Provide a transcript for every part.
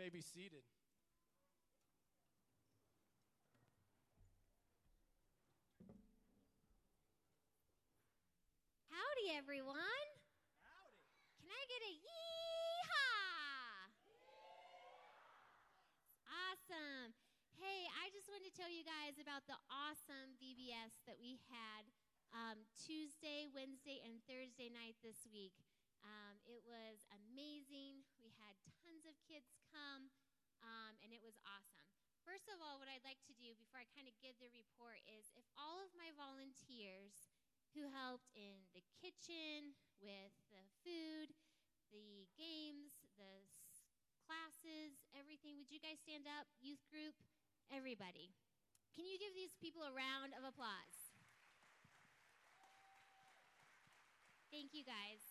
may be seated. Howdy, everyone. Can I get a yeehaw? Awesome. Hey, I just wanted to tell you guys about the awesome VBS that we had um, Tuesday, Wednesday, and Thursday night this week. Um, it was amazing. Had tons of kids come, um, and it was awesome. First of all, what I'd like to do before I kind of give the report is if all of my volunteers who helped in the kitchen with the food, the games, the classes, everything. Would you guys stand up? Youth group, everybody. Can you give these people a round of applause? Thank you, guys.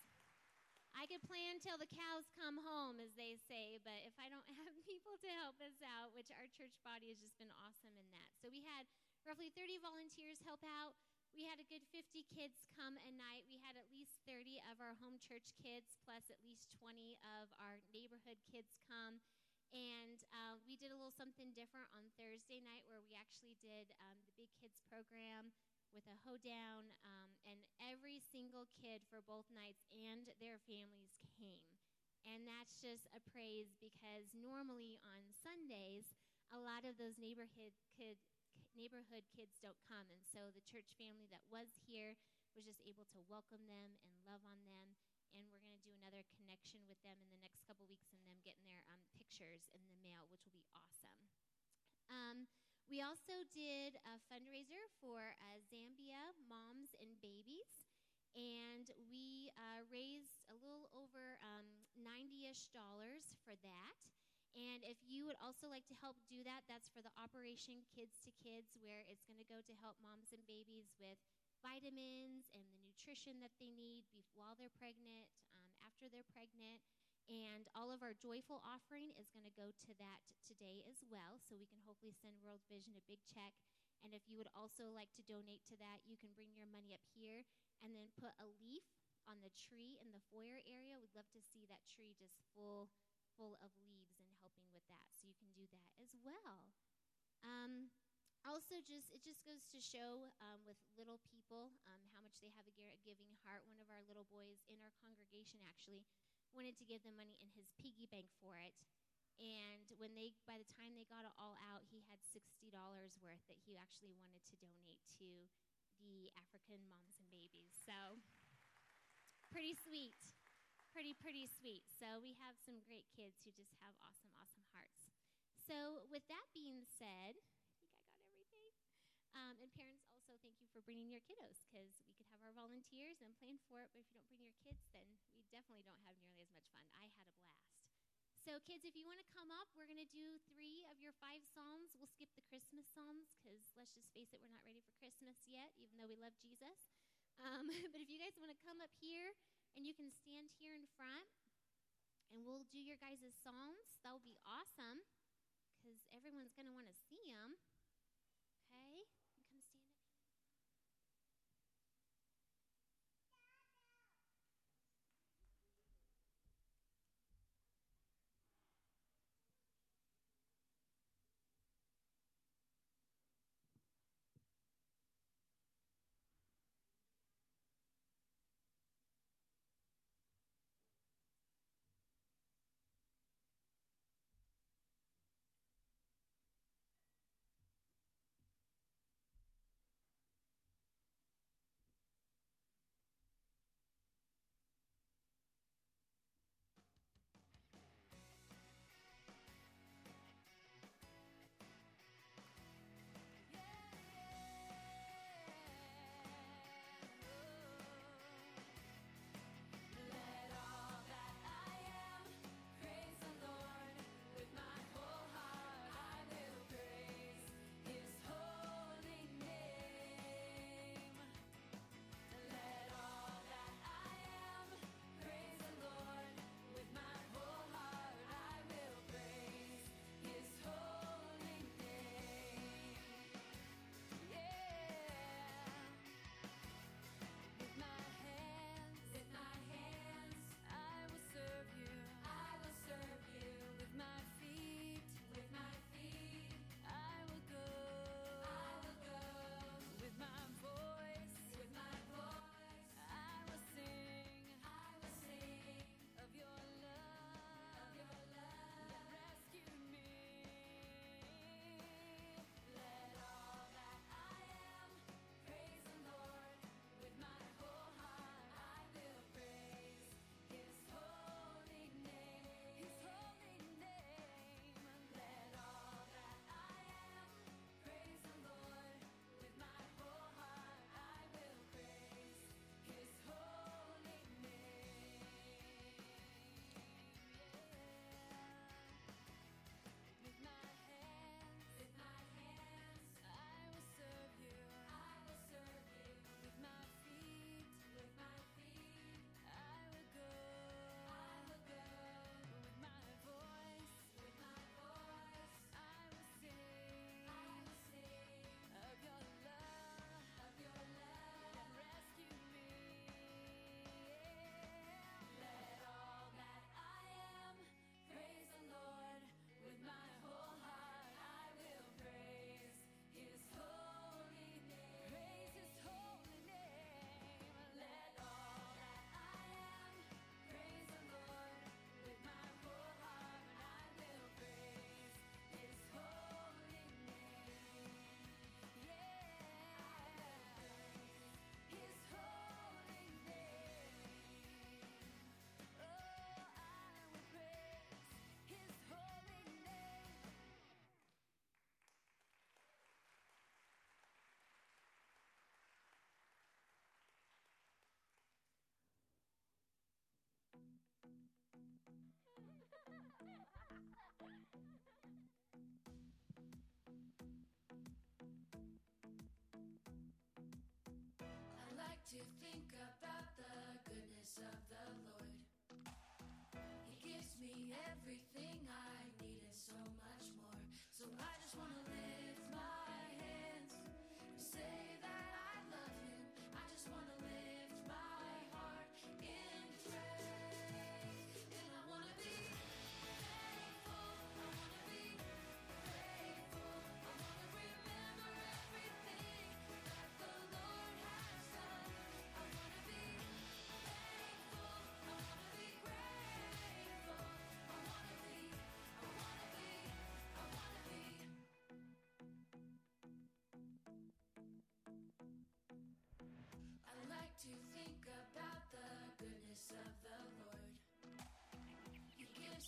I could plan till the cows come home, as they say, but if I don't have people to help us out, which our church body has just been awesome in that. So we had roughly 30 volunteers help out. We had a good 50 kids come a night. We had at least 30 of our home church kids, plus at least 20 of our neighborhood kids come. And uh, we did a little something different on Thursday night where we actually did um, the Big Kids program with a hoedown, um, and every single kid for both nights and their families came. And that's just a praise because normally on Sundays, a lot of those neighborhood kid, neighborhood kids don't come, and so the church family that was here was just able to welcome them and love on them. And we're going to do another connection with them in the next couple weeks, and them getting their um, pictures in the mail, which will be awesome. Um, we also did a fundraiser for uh, Zambia moms and babies, and we uh, raised a little over um, 90-ish dollars for that. And if you would also like to help do that, that's for the Operation Kids to Kids, where it's going to go to help moms and babies with vitamins and the nutrition that they need while they're pregnant, um, after they're pregnant. And all of our joyful offering is going to go to that today as well. So we can hopefully send World Vision a big check. And if you would also like to donate to that, you can bring your money up here and then put a leaf on the tree in the foyer area. We'd love to see that tree just full full of leaves and helping with that. So you can do that as well. Um, also, just it just goes to show um, with little people um, how much they have a giving heart. One of our little boys in our congregation actually wanted to give them money in his piggy bank for it. And when they, by the time they got it all out, he had sixty dollars worth that he actually wanted to donate to the African moms and babies. So pretty sweet, pretty pretty sweet. So we have some great kids who just have awesome, awesome hearts. So with that being said, I think I got everything. Um, and parents also thank you for bringing your kiddos because we could have our volunteers and plan for it, but if you don't bring your kids, then we definitely don't have nearly as much fun. I had a blast. So, kids, if you want to come up, we're going to do three of your five psalms. We'll skip the Christmas psalms because let's just face it, we're not ready for Christmas yet, even though we love Jesus. Um, but if you guys want to come up here and you can stand here in front and we'll do your guys' psalms, that will be awesome because everyone's going to want to see them.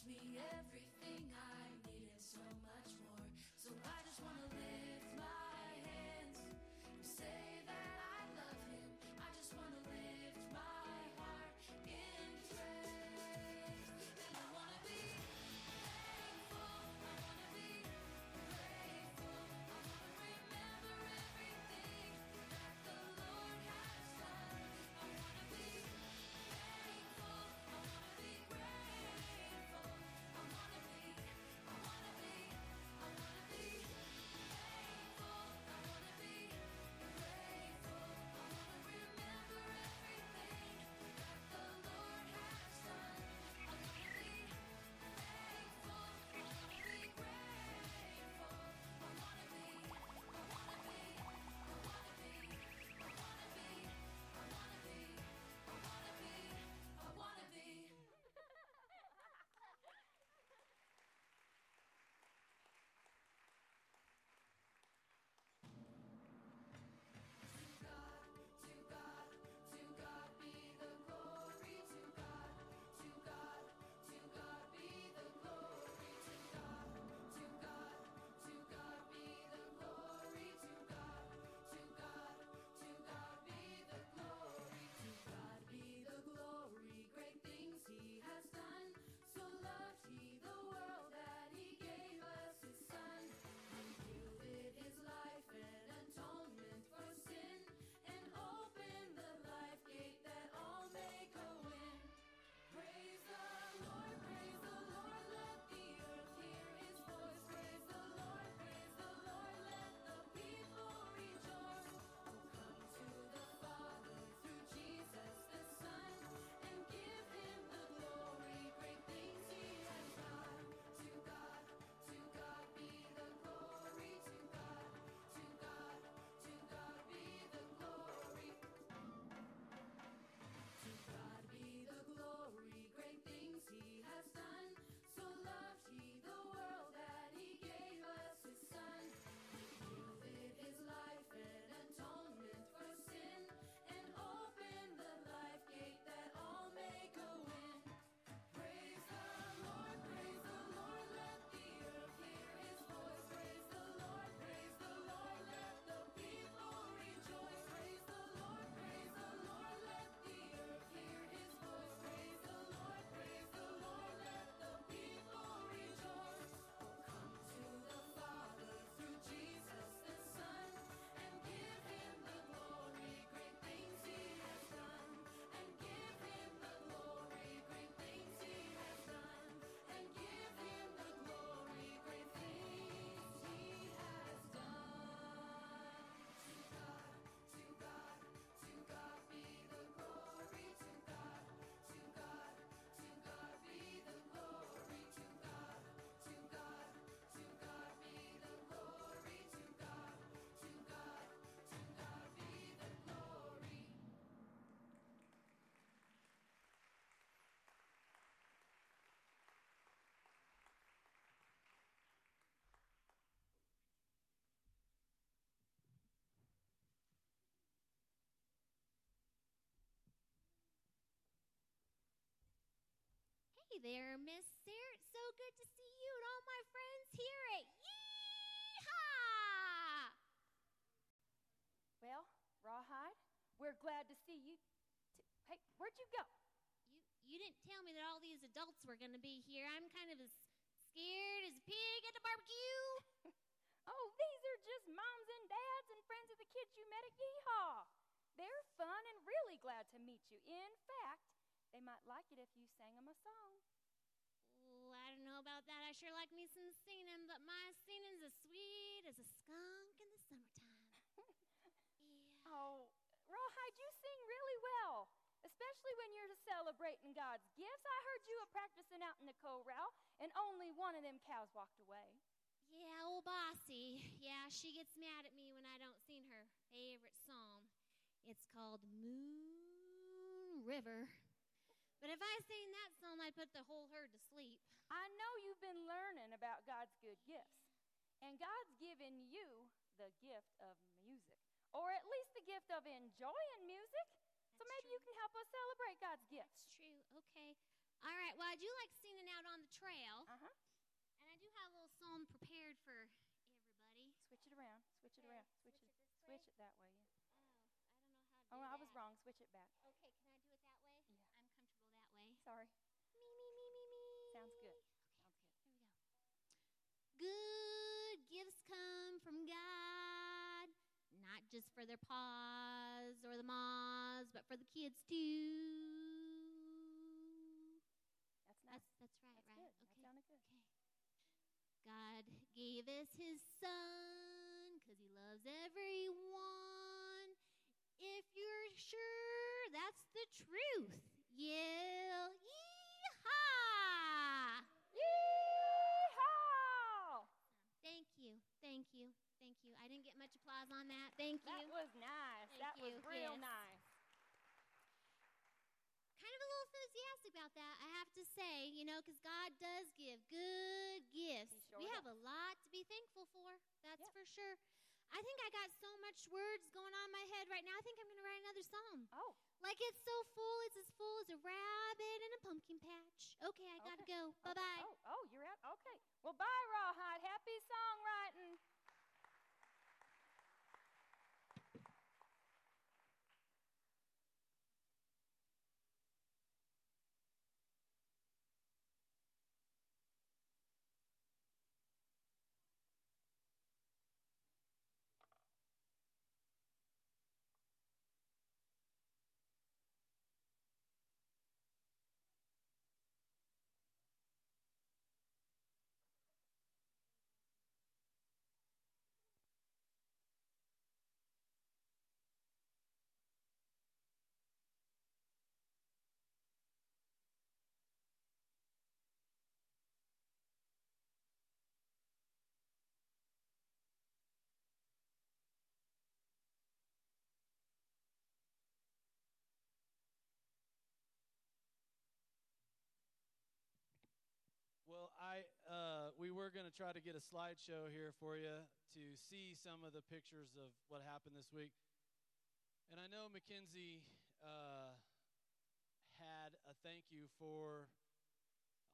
Me everything Hey there, Miss Sarah. It's so good to see you and all my friends here at Yeehaw! Well, Rawhide, we're glad to see you. T- hey, where'd you go? You you didn't tell me that all these adults were going to be here. I'm kind of as scared as a pig at the barbecue. Oh, these are just moms and dads and friends of the kids you met at Yeehaw. They're fun and really glad to meet you. In fact, they might like it if you sang them a song. Ooh, I don't know about that. I sure like me some singing, but my singing's as sweet as a skunk in the summertime. yeah. Oh, Rawhide, you sing really well, especially when you're celebrating God's gifts. I heard you were practicing out in the corral, and only one of them cows walked away. Yeah, old Bossy. Yeah, she gets mad at me when I don't sing her favorite song. It's called Moon River. But if I sang that song, I'd put the whole herd to sleep. I know you've been learning about God's good gifts, and God's given you the gift of music, or at least the gift of enjoying music. So That's maybe you can help us celebrate God's gifts. That's true. Okay. All right. Well, I do like singing out on the trail, Uh huh. and I do have a little song prepared for everybody. Switch it around. Switch it around. Switch, switch it. it Switch it that way. Yeah. Oh, I don't know how to Oh, I was wrong. Switch it back. Okay, can I do it that way? Yeah. I'm comfortable that way. Sorry. Me, me, me, me, me. Sounds good. Okay, Sounds good. Here we go. Good gifts come from God, not just for their paws or the maws, but for the kids too. That's nice. That's that's right, That's right? good. That Okay. sounded good. Okay. God gave us his son because he loves everyone. If you're sure that's the truth, yell yeehaw! Yeehaw! Thank you, thank you, thank you. I didn't get much applause on that. Thank you. That was nice. Thank that was you. real Yes. nice. kind of a little enthusiastic about that, I have to say, you know, because God does give good gifts. Sure we have a lot to be thankful for. That's Yeah. for sure. I think I got so much words going on in my head right now. I think I'm going to write another song. Oh, Like it's so full, it's as full as a rabbit in a pumpkin patch. Okay, I got to Okay. go. Bye okay. bye. Oh, oh, you're out. Okay. Well, bye, Rawhide. Happy songwriting. Well, I uh, we were going to try to get a slideshow here for you to see some of the pictures of what happened this week. And I know Mackenzie uh, had a thank you for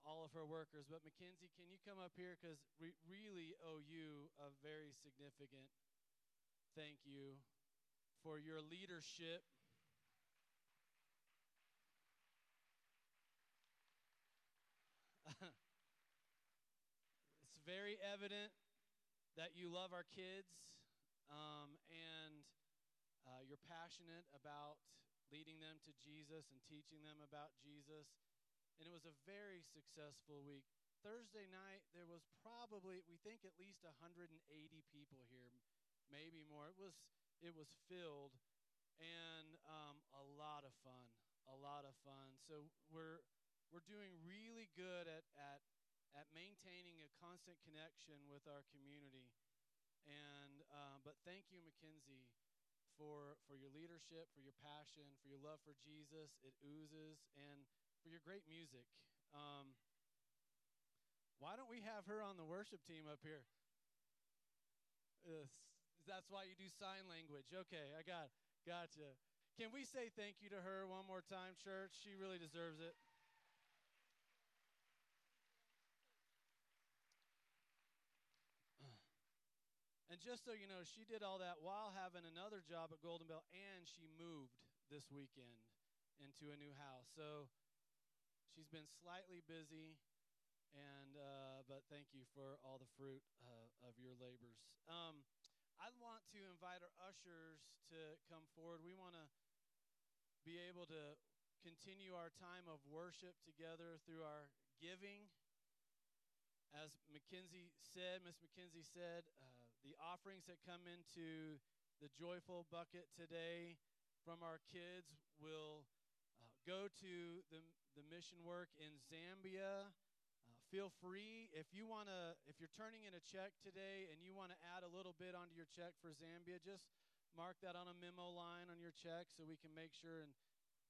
all of her workers, but Mackenzie, can you come up here because we really owe you a very significant thank you for your leadership. it's very evident that you love our kids um, and uh, you're passionate about leading them to Jesus and teaching them about Jesus. And it was a very successful week. Thursday night, there was probably, we think, at least 180 people here, maybe more. It was, it was filled, and um, a lot of fun, a lot of fun. So we're we're doing really good at at at maintaining a constant connection with our community. And uh, but thank you, Mackenzie, for for your leadership, for your passion, for your love for Jesus. It oozes, and for your great music. Um, why don't we have her on the worship team up here? Yes, that's why you do sign language. Okay, I got gotcha. Can we say thank you to her one more time, church? She really deserves it. And just so you know, she did all that while having another job at Golden Bell, and she moved this weekend into a new house. So she's been slightly busy, and uh, but thank you for all the fruit uh, of your labors. Um, I want to invite our ushers to come forward. We want to be able to continue our time of worship together through our giving. As Mackenzie said, Miss Mackenzie said, uh, the offerings that come into the joyful bucket today from our kids will uh, go to the, the mission work in Zambia. Uh, feel free if you want to if you're turning in a check today and you want to add a little bit onto your check for Zambia, just mark that on a memo line on your check so we can make sure and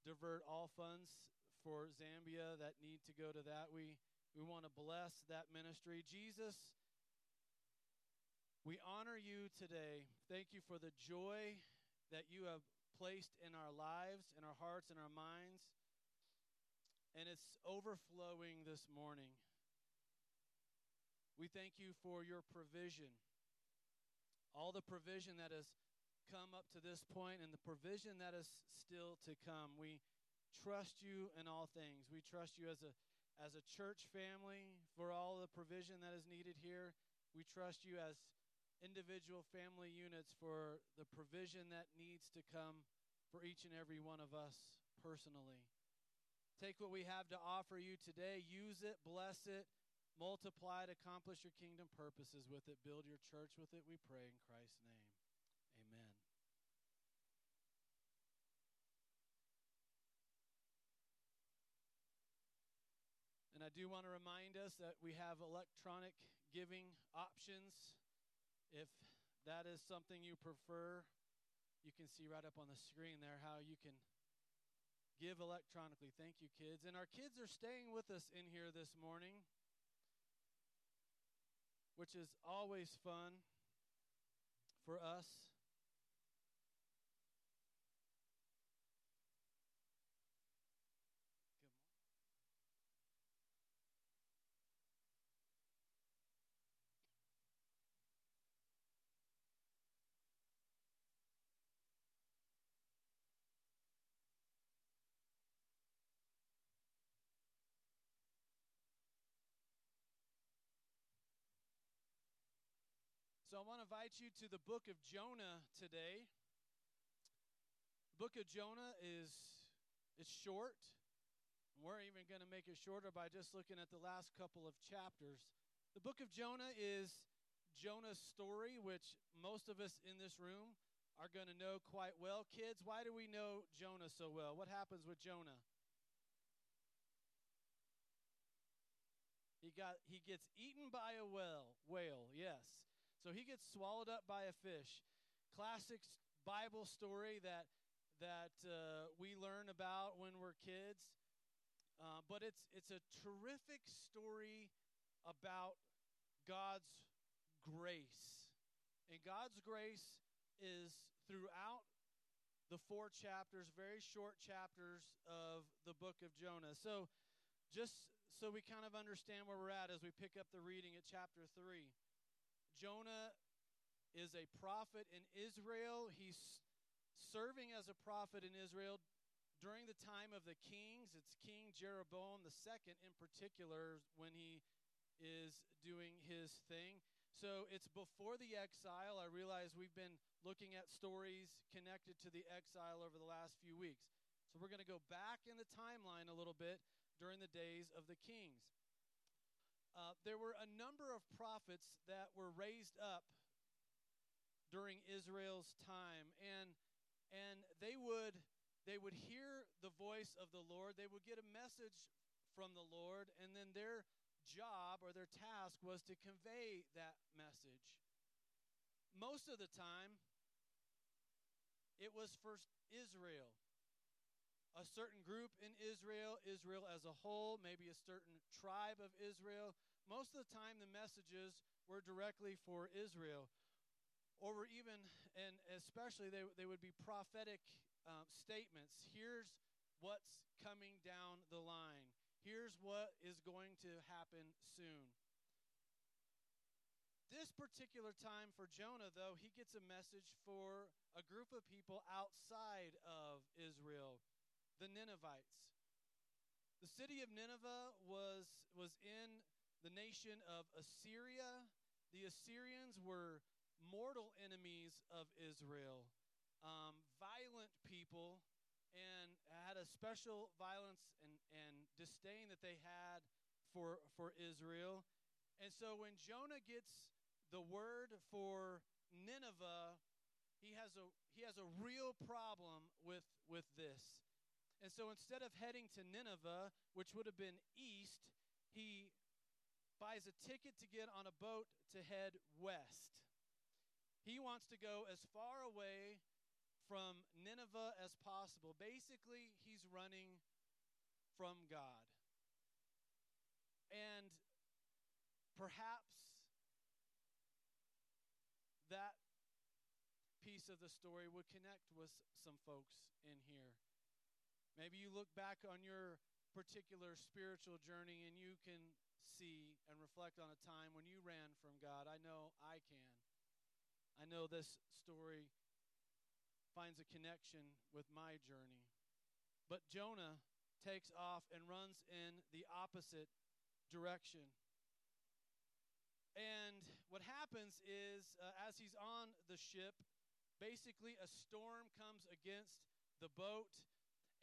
divert all funds for Zambia that need to go to that. We we want to bless that ministry. Jesus, we honor you today. Thank you for the joy that you have placed in our lives, in our hearts, in our minds. and it's overflowing this morning. We thank you for your provision, all the provision that has come up to this point, and the provision that is still to come. We trust you in all things. We trust you as a as a church family for all the provision that is needed here. We trust you as individual family units for the provision that needs to come for each and every one of us personally. Take what we have to offer you today, use it, bless it, multiply it, accomplish your kingdom purposes with it, build your church with it, we pray in Christ's name. Amen. And I do want to remind us that we have electronic giving options. If that is something you prefer, you can see right up on the screen there how you can give electronically. Thank you, kids. And our kids are staying with us in here this morning, which is always fun for us. So I want to invite you to the book of Jonah today. The book of Jonah is it's short. We're even going to make it shorter by just looking at the last couple of chapters. The book of Jonah is Jonah's story, which most of us in this room are going to know quite well. Kids, why do we know Jonah so well? What happens with Jonah? He got he gets eaten by a whale. Whale, yes. So he gets swallowed up by a fish. Classic Bible story that that uh, we learn about when we're kids. Uh, but it's it's a terrific story about God's grace, and God's grace is throughout the four chapters, very short chapters of the book of Jonah. So, just so we kind of understand where we're at as we pick up the reading at chapter three. Jonah is a prophet in Israel. He's serving as a prophet in Israel during the time of the kings. It's King Jeroboam second in particular when he is doing his thing. So it's before the exile. I realize we've been looking at stories connected to the exile over the last few weeks. So we're going to go back in the timeline a little bit during the days of the kings uh, there were a number of prophets that were raised up during Israel's time, and and they would they would hear the voice of the Lord. They would get a message from the Lord, and then their job or their task was to convey that message. Most of the time, it was for Israel a certain group in Israel, Israel as a whole, maybe a certain tribe of Israel. Most of the time, the messages were directly for Israel. Or were even, and especially, they, they would be prophetic um, statements. Here's what's coming down the line. Here's what is going to happen soon. This particular time for Jonah, though, he gets a message for a group of people outside of Israel the Ninevites. The city of Nineveh was, was in the nation of Assyria. The Assyrians were mortal enemies of Israel, um, violent people, and had a special violence and, and disdain that they had for, for Israel. And so when Jonah gets the word for Nineveh, he has a, he has a real problem with, with this. And so instead of heading to Nineveh, which would have been east, he buys a ticket to get on a boat to head west. He wants to go as far away from Nineveh as possible. Basically, he's running from God. And perhaps that piece of the story would connect with some folks in here. Maybe you look back on your particular spiritual journey and you can see and reflect on a time when you ran from God. I know I can. I know this story finds a connection with my journey. But Jonah takes off and runs in the opposite direction. And what happens is, uh, as he's on the ship, basically a storm comes against the boat,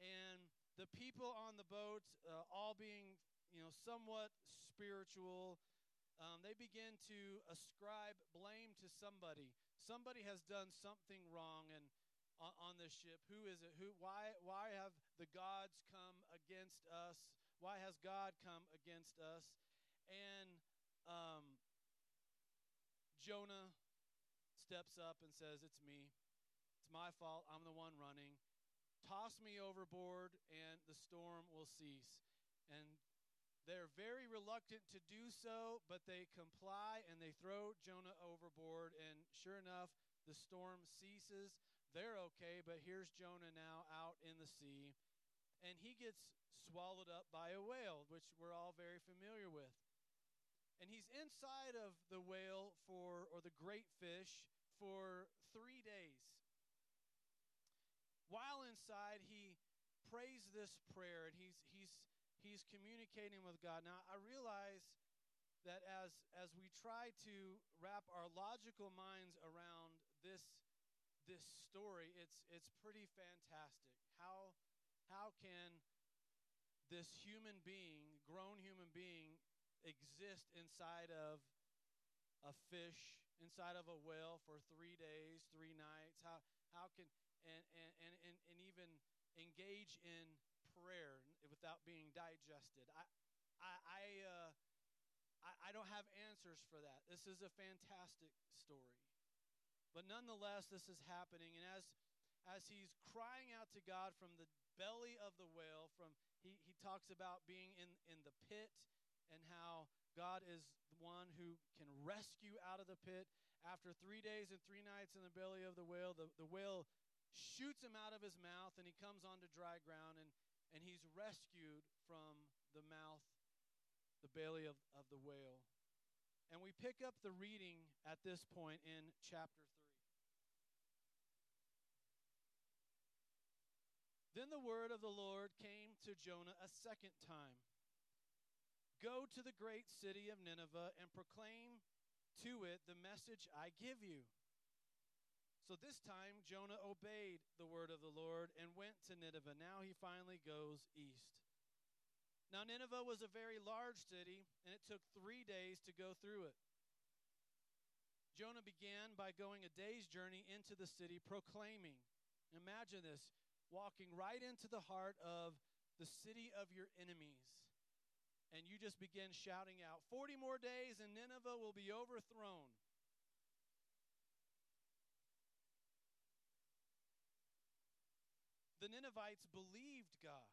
and the people on the boat, uh, all being, you know, somewhat spiritual, um, they begin to ascribe blame to somebody. Somebody has done something wrong, and on, on this ship, who is it? Who? Why? Why have the gods come against us? Why has God come against us? And um, Jonah steps up and says, "It's me. It's my fault. I'm the one running." Toss me overboard and the storm will cease. And they're very reluctant to do so, but they comply and they throw Jonah overboard. And sure enough, the storm ceases. They're okay, but here's Jonah now out in the sea. And he gets swallowed up by a whale, which we're all very familiar with. And he's inside of the whale for, or the great fish, for three days. While inside, he prays this prayer and he's, he's, he's communicating with God. Now, I realize that as, as we try to wrap our logical minds around this, this story, it's, it's pretty fantastic. How, how can this human being, grown human being, exist inside of a fish, inside of a whale for three days, three nights? How, how can and, and, and, and, even engage in prayer without being digested. I, I, I, uh, I, I don't have answers for that. This is a fantastic story. But nonetheless, this is happening. And as, as he's crying out to God from the belly of the whale, from he, he talks about being in, in the pit and how God is the one who can rescue out of the pit. After three days and three nights in the belly of the whale, the, the whale shoots him out of his mouth, and he comes onto dry ground, and, and he's rescued from the mouth, the belly of, of the whale. And we pick up the reading at this point in chapter 3. Then the word of the Lord came to Jonah a second time Go to the great city of Nineveh and proclaim to it the message I give you. So this time, Jonah obeyed the word of the Lord and went to Nineveh. Now he finally goes east. Now, Nineveh was a very large city, and it took three days to go through it. Jonah began by going a day's journey into the city, proclaiming. Imagine this walking right into the heart of the city of your enemies. And you just begin shouting out, 40 more days, and Nineveh will be overthrown. The Ninevites believed God.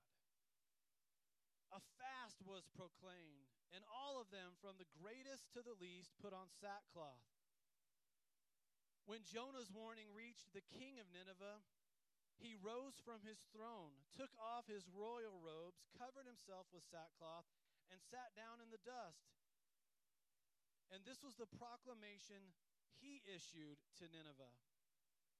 A fast was proclaimed, and all of them, from the greatest to the least, put on sackcloth. When Jonah's warning reached the king of Nineveh, he rose from his throne, took off his royal robes, covered himself with sackcloth, and sat down in the dust. And this was the proclamation he issued to Nineveh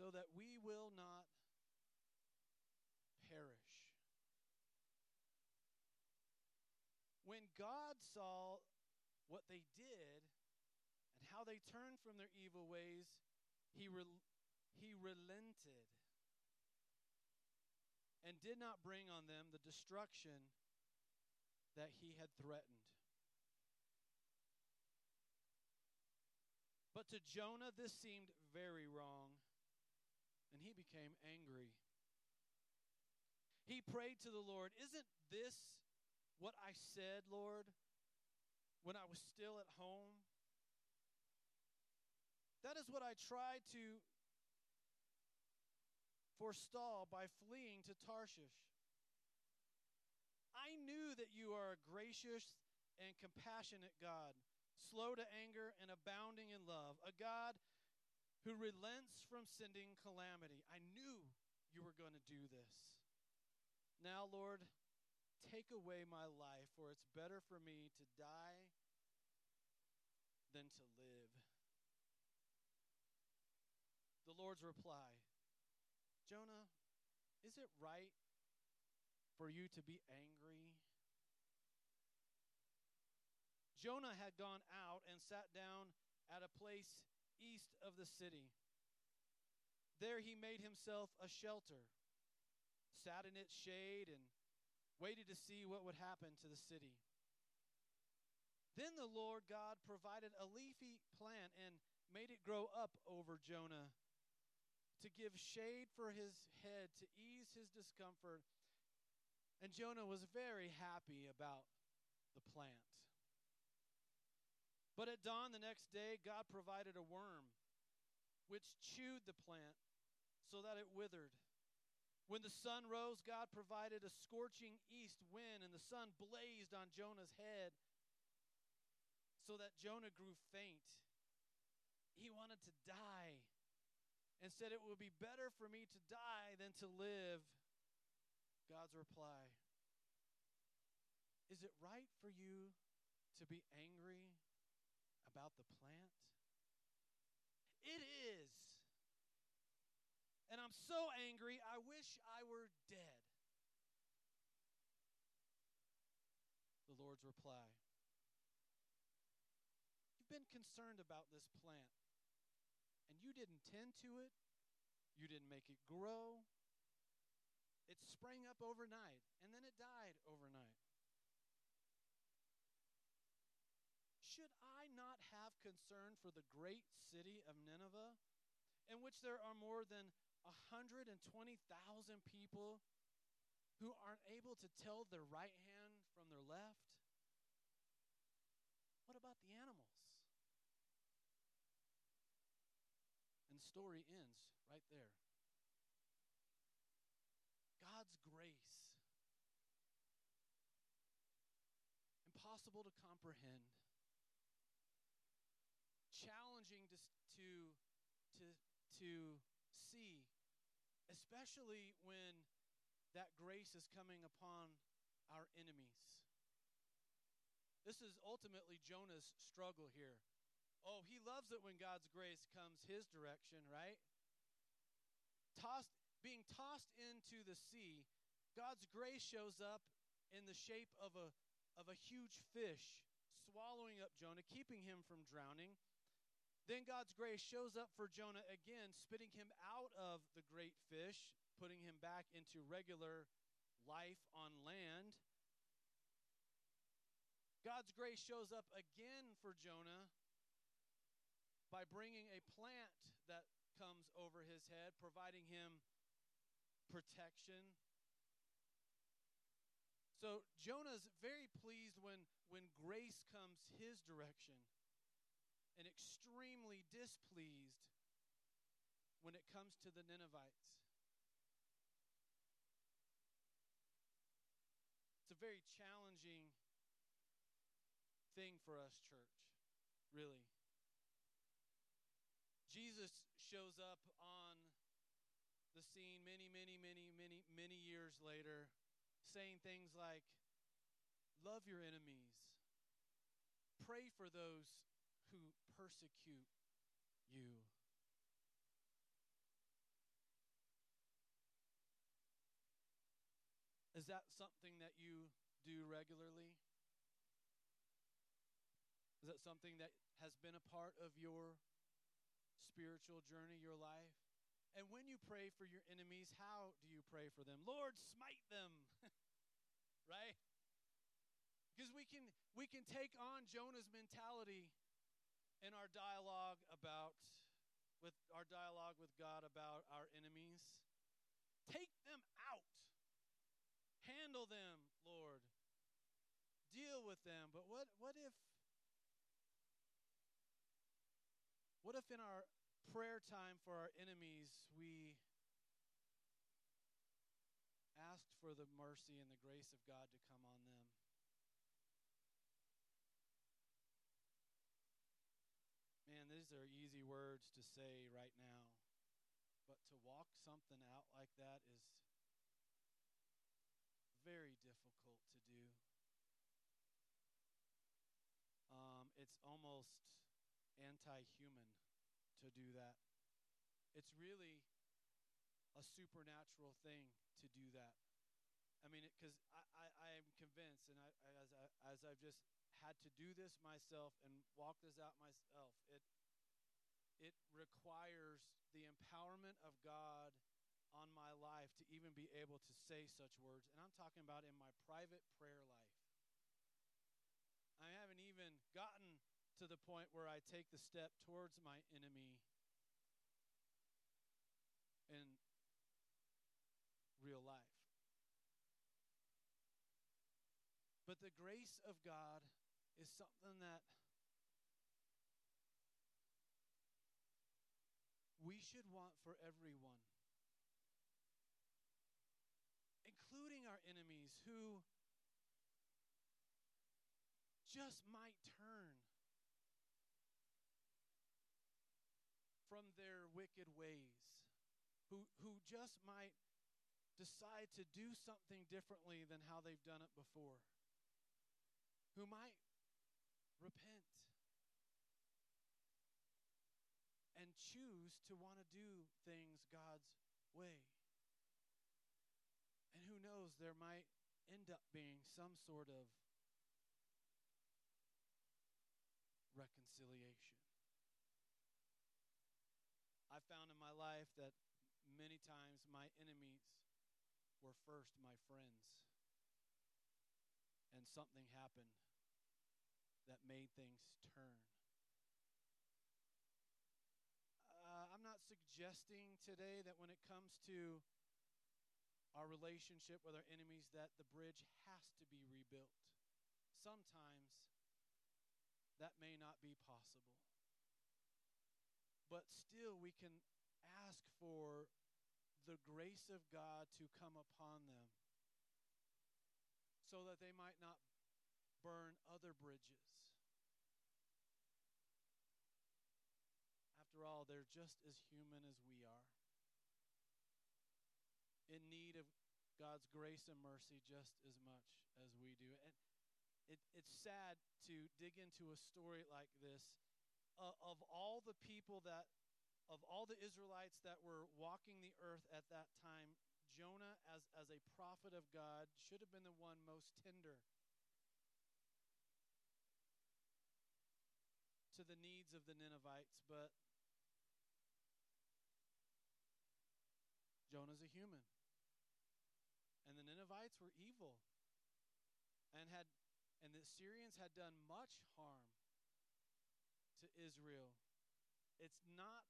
so that we will not perish. When God saw what they did and how they turned from their evil ways, he, he relented and did not bring on them the destruction that he had threatened. But to Jonah, this seemed very wrong and he became angry. He prayed to the Lord, Isn't this what I said, Lord, when I was still at home. That is what I tried to forestall by fleeing to Tarshish. I knew that you are a gracious and compassionate God, slow to anger and abounding in love, a God who relents from sending calamity. I knew you were going to do this. Now, Lord, take away my life, for it's better for me to die than to live. The Lord's reply Jonah, is it right for you to be angry? Jonah had gone out and sat down at a place east of the city. There he made himself a shelter, sat in its shade, and waited to see what would happen to the city. Then the Lord God provided a leafy plant and made it grow up over Jonah to give shade for his head, to ease his discomfort. And Jonah was very happy about the plant. But at dawn the next day, God provided a worm which chewed the plant so that it withered. When the sun rose, God provided a scorching east wind, and the sun blazed on Jonah's head so that Jonah grew faint. He wanted to die and said, It would be better for me to die than to live. God's reply Is it right for you to be angry about the plant? It is. And I'm so angry, I wish I were dead. The Lord's reply You've been concerned about this plant and you didn't tend to it, you didn't make it grow. It sprang up overnight, and then it died overnight. Should I not have concern for the great city of Nineveh, in which there are more than 120,000 people who aren't able to tell their right hand from their left? What about the animals? And the story ends right there. God's grace. Impossible to comprehend. Challenging to, to, to, to see, especially when that grace is coming upon our enemies. This is ultimately Jonah's struggle here. Oh, he loves it when God's grace comes his direction, right? Tossed, being tossed into the sea, God's grace shows up in the shape of a, of a huge fish swallowing up Jonah, keeping him from drowning. Then God's grace shows up for Jonah again, spitting him out of the great fish, putting him back into regular life on land. God's grace shows up again for Jonah by bringing a plant that comes over his head, providing him protection. So Jonah's very pleased when, when grace comes his direction, and extremely displeased when it comes to the Ninevites. It's a very challenging thing for us, church, really. Jesus shows up on the scene many, many, many, many, many years later, saying things like, Love your enemies, pray for those persecute you. Is that something that you do regularly? Is that something that has been a part of your spiritual journey, your life? And when you pray for your enemies, how do you pray for them? Lord, smite them. right? Because we can we can take on Jonah's mentality in our dialogue about with our dialogue with God about our enemies. Take them out. Handle them, Lord. deal with them. But what what if what if in our prayer time for our enemies we asked for the mercy and the grace of God to come on them? These are easy words to say right now. But to walk something out like that is very difficult to do. Um, it's almost anti human to do that. It's really a supernatural thing to do that. I mean, because I, I, I am convinced, and I, as, I, as I've just had to do this myself and walk this out myself, it, it requires the empowerment of God on my life to even be able to say such words. And I'm talking about in my private prayer life. I haven't even gotten to the point where I take the step towards my enemy in real life. But the grace of God is something that we should want for everyone, including our enemies who just might turn from their wicked ways, who, who just might decide to do something differently than how they've done it before, who might repent and choose to want to do things God's way. And who knows, there might end up being some sort of reconciliation. I found in my life that many times my enemies were first my friends. And something happened that made things turn. Uh, I'm not suggesting today that when it comes to our relationship with our enemies that the bridge has to be rebuilt. Sometimes that may not be possible. But still, we can ask for the grace of God to come upon them so that they might not burn other bridges. After all, they're just as human as we are, in need of God's grace and mercy just as much as we do. And it, it's sad to dig into a story like this. Uh, of all the people that, of all the Israelites that were walking the earth at that time, Jonah, as, as a prophet of God, should have been the one most tender to the needs of the Ninevites, but Jonah's a human. And the Ninevites were evil and had and the Assyrians had done much harm to Israel. It's not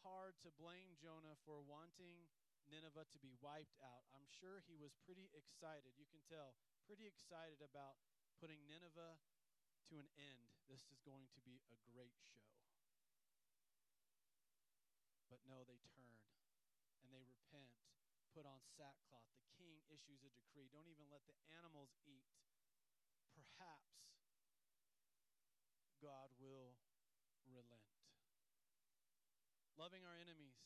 hard to blame Jonah for wanting Nineveh to be wiped out. I'm sure he was pretty excited. You can tell, pretty excited about putting Nineveh to an end. This is going to be a great show. But no, they turn and they repent, put on sackcloth. The king issues a decree don't even let the animals eat perhaps God will relent. Loving our enemies,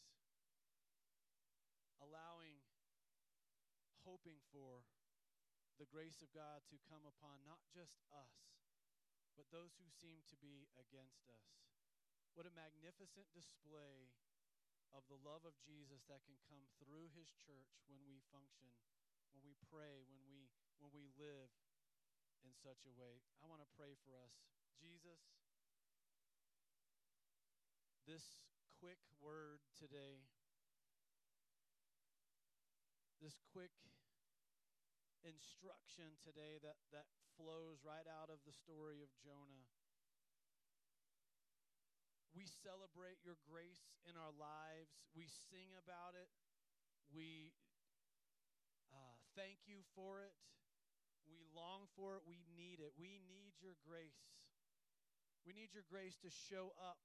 allowing, hoping for the grace of God to come upon not just us, but those who seem to be against us. What a magnificent display of the love of Jesus that can come through his church when we function, when we pray, when we when we live in such a way. I want to pray for us. Jesus, this quick word today, this quick instruction today that, that flows right out of the story of Jonah. We celebrate your grace in our lives. We sing about it. We uh, thank you for it We long for it. We need it. We need your grace. We need your grace to show up.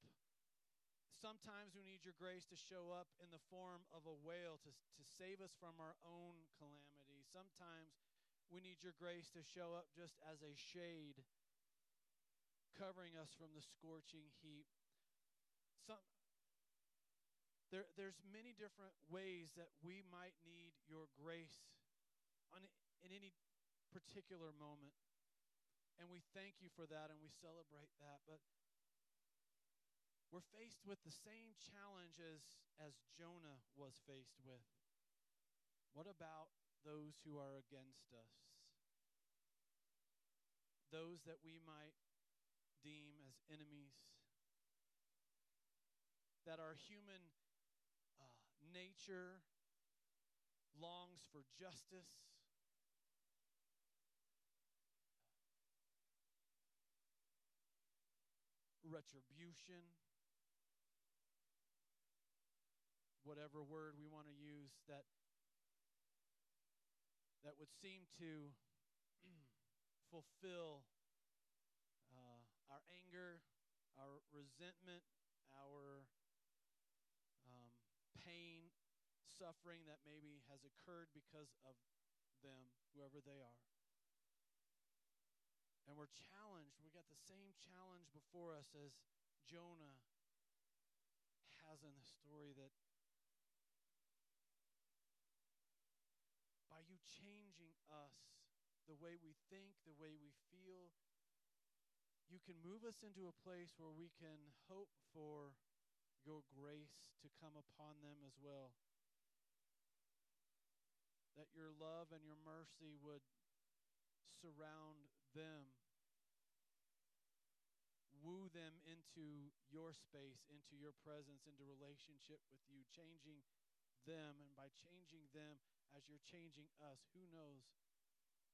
Sometimes we need your grace to show up in the form of a whale to, to save us from our own calamity. Sometimes we need your grace to show up just as a shade covering us from the scorching heat. Some, there, there's many different ways that we might need your grace on, in any particular moment. And we thank you for that and we celebrate that. But we're faced with the same challenge as, as Jonah was faced with. What about those who are against us? Those that we might deem as enemies? That our human uh, nature longs for justice? Retribution? whatever word we want to use that that would seem to fulfill uh, our anger, our resentment, our um, pain, suffering that maybe has occurred because of them, whoever they are. And we're challenged. We got the same challenge before us as Jonah has in the story that by you changing us, the way we think, the way we feel, you can move us into a place where we can hope for your grace to come upon them as well. That your love and your mercy would surround them, woo them into your space, into your presence, into relationship with you, changing them. And by changing them, as you're changing us, who knows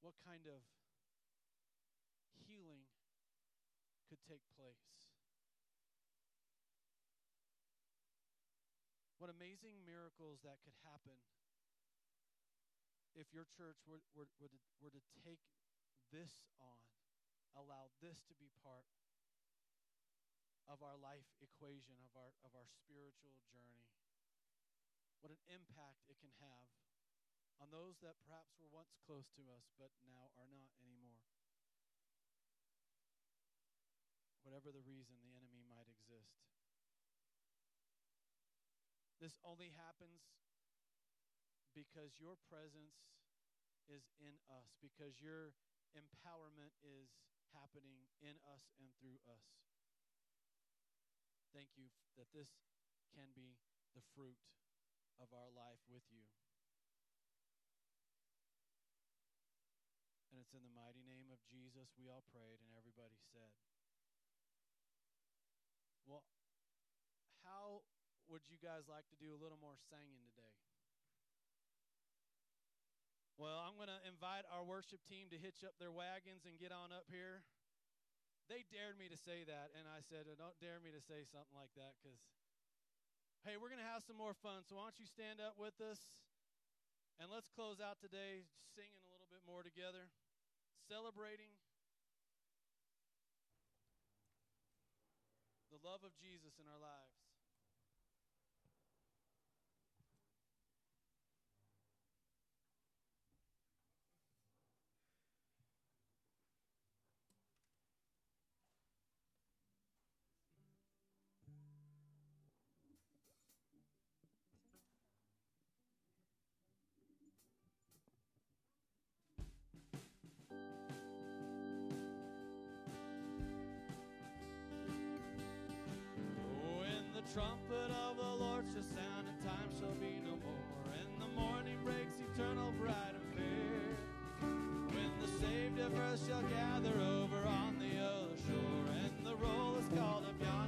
what kind of healing could take place. What amazing miracles that could happen if your church were, were, were, to, were to take this on, allow this to be part of our life equation, of our, of our spiritual journey. What an impact it can have on those that perhaps were once close to us but now are not anymore. Whatever the reason the enemy might exist. This only happens because your presence is in us, because your empowerment is happening in us and through us. Thank you that this can be the fruit of our life with you. And it's in the mighty name of Jesus we all prayed, and everybody said. Well, how would you guys like to do a little more singing today? Well, I'm going to invite our worship team to hitch up their wagons and get on up here. They dared me to say that, and I said, Don't dare me to say something like that because, hey, we're going to have some more fun. So, why don't you stand up with us? And let's close out today singing a little bit more together celebrating the love of Jesus in our lives. Trumpet of the Lord shall sound, and time shall be no more, and the morning breaks eternal, bright and fair. When the saved of earth shall gather over on the other shore, and the roll is called up yonder,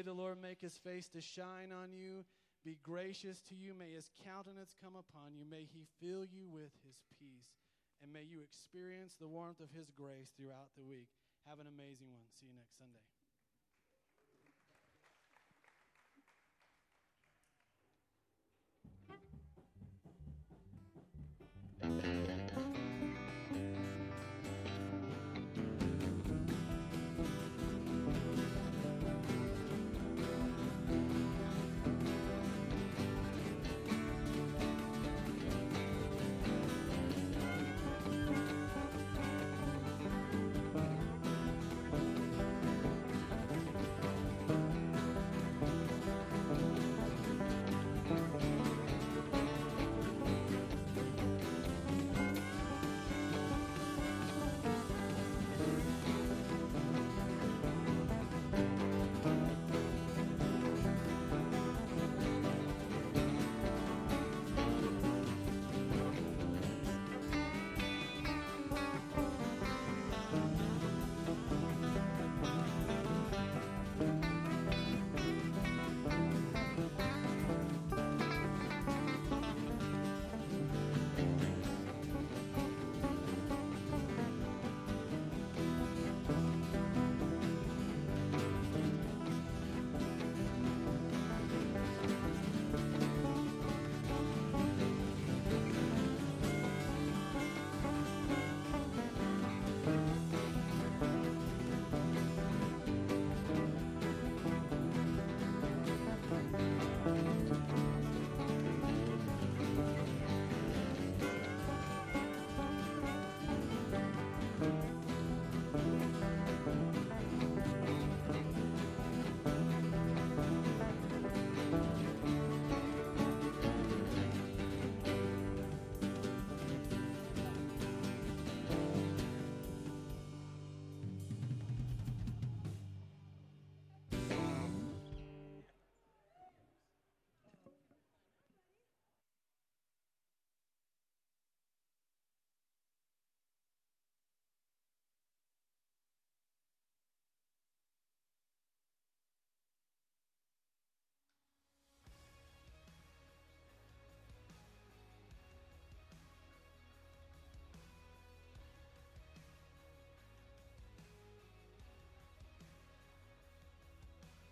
May the Lord make his face to shine on you, be gracious to you. May his countenance come upon you. May he fill you with his peace. And may you experience the warmth of his grace throughout the week. Have an amazing one. See you next Sunday.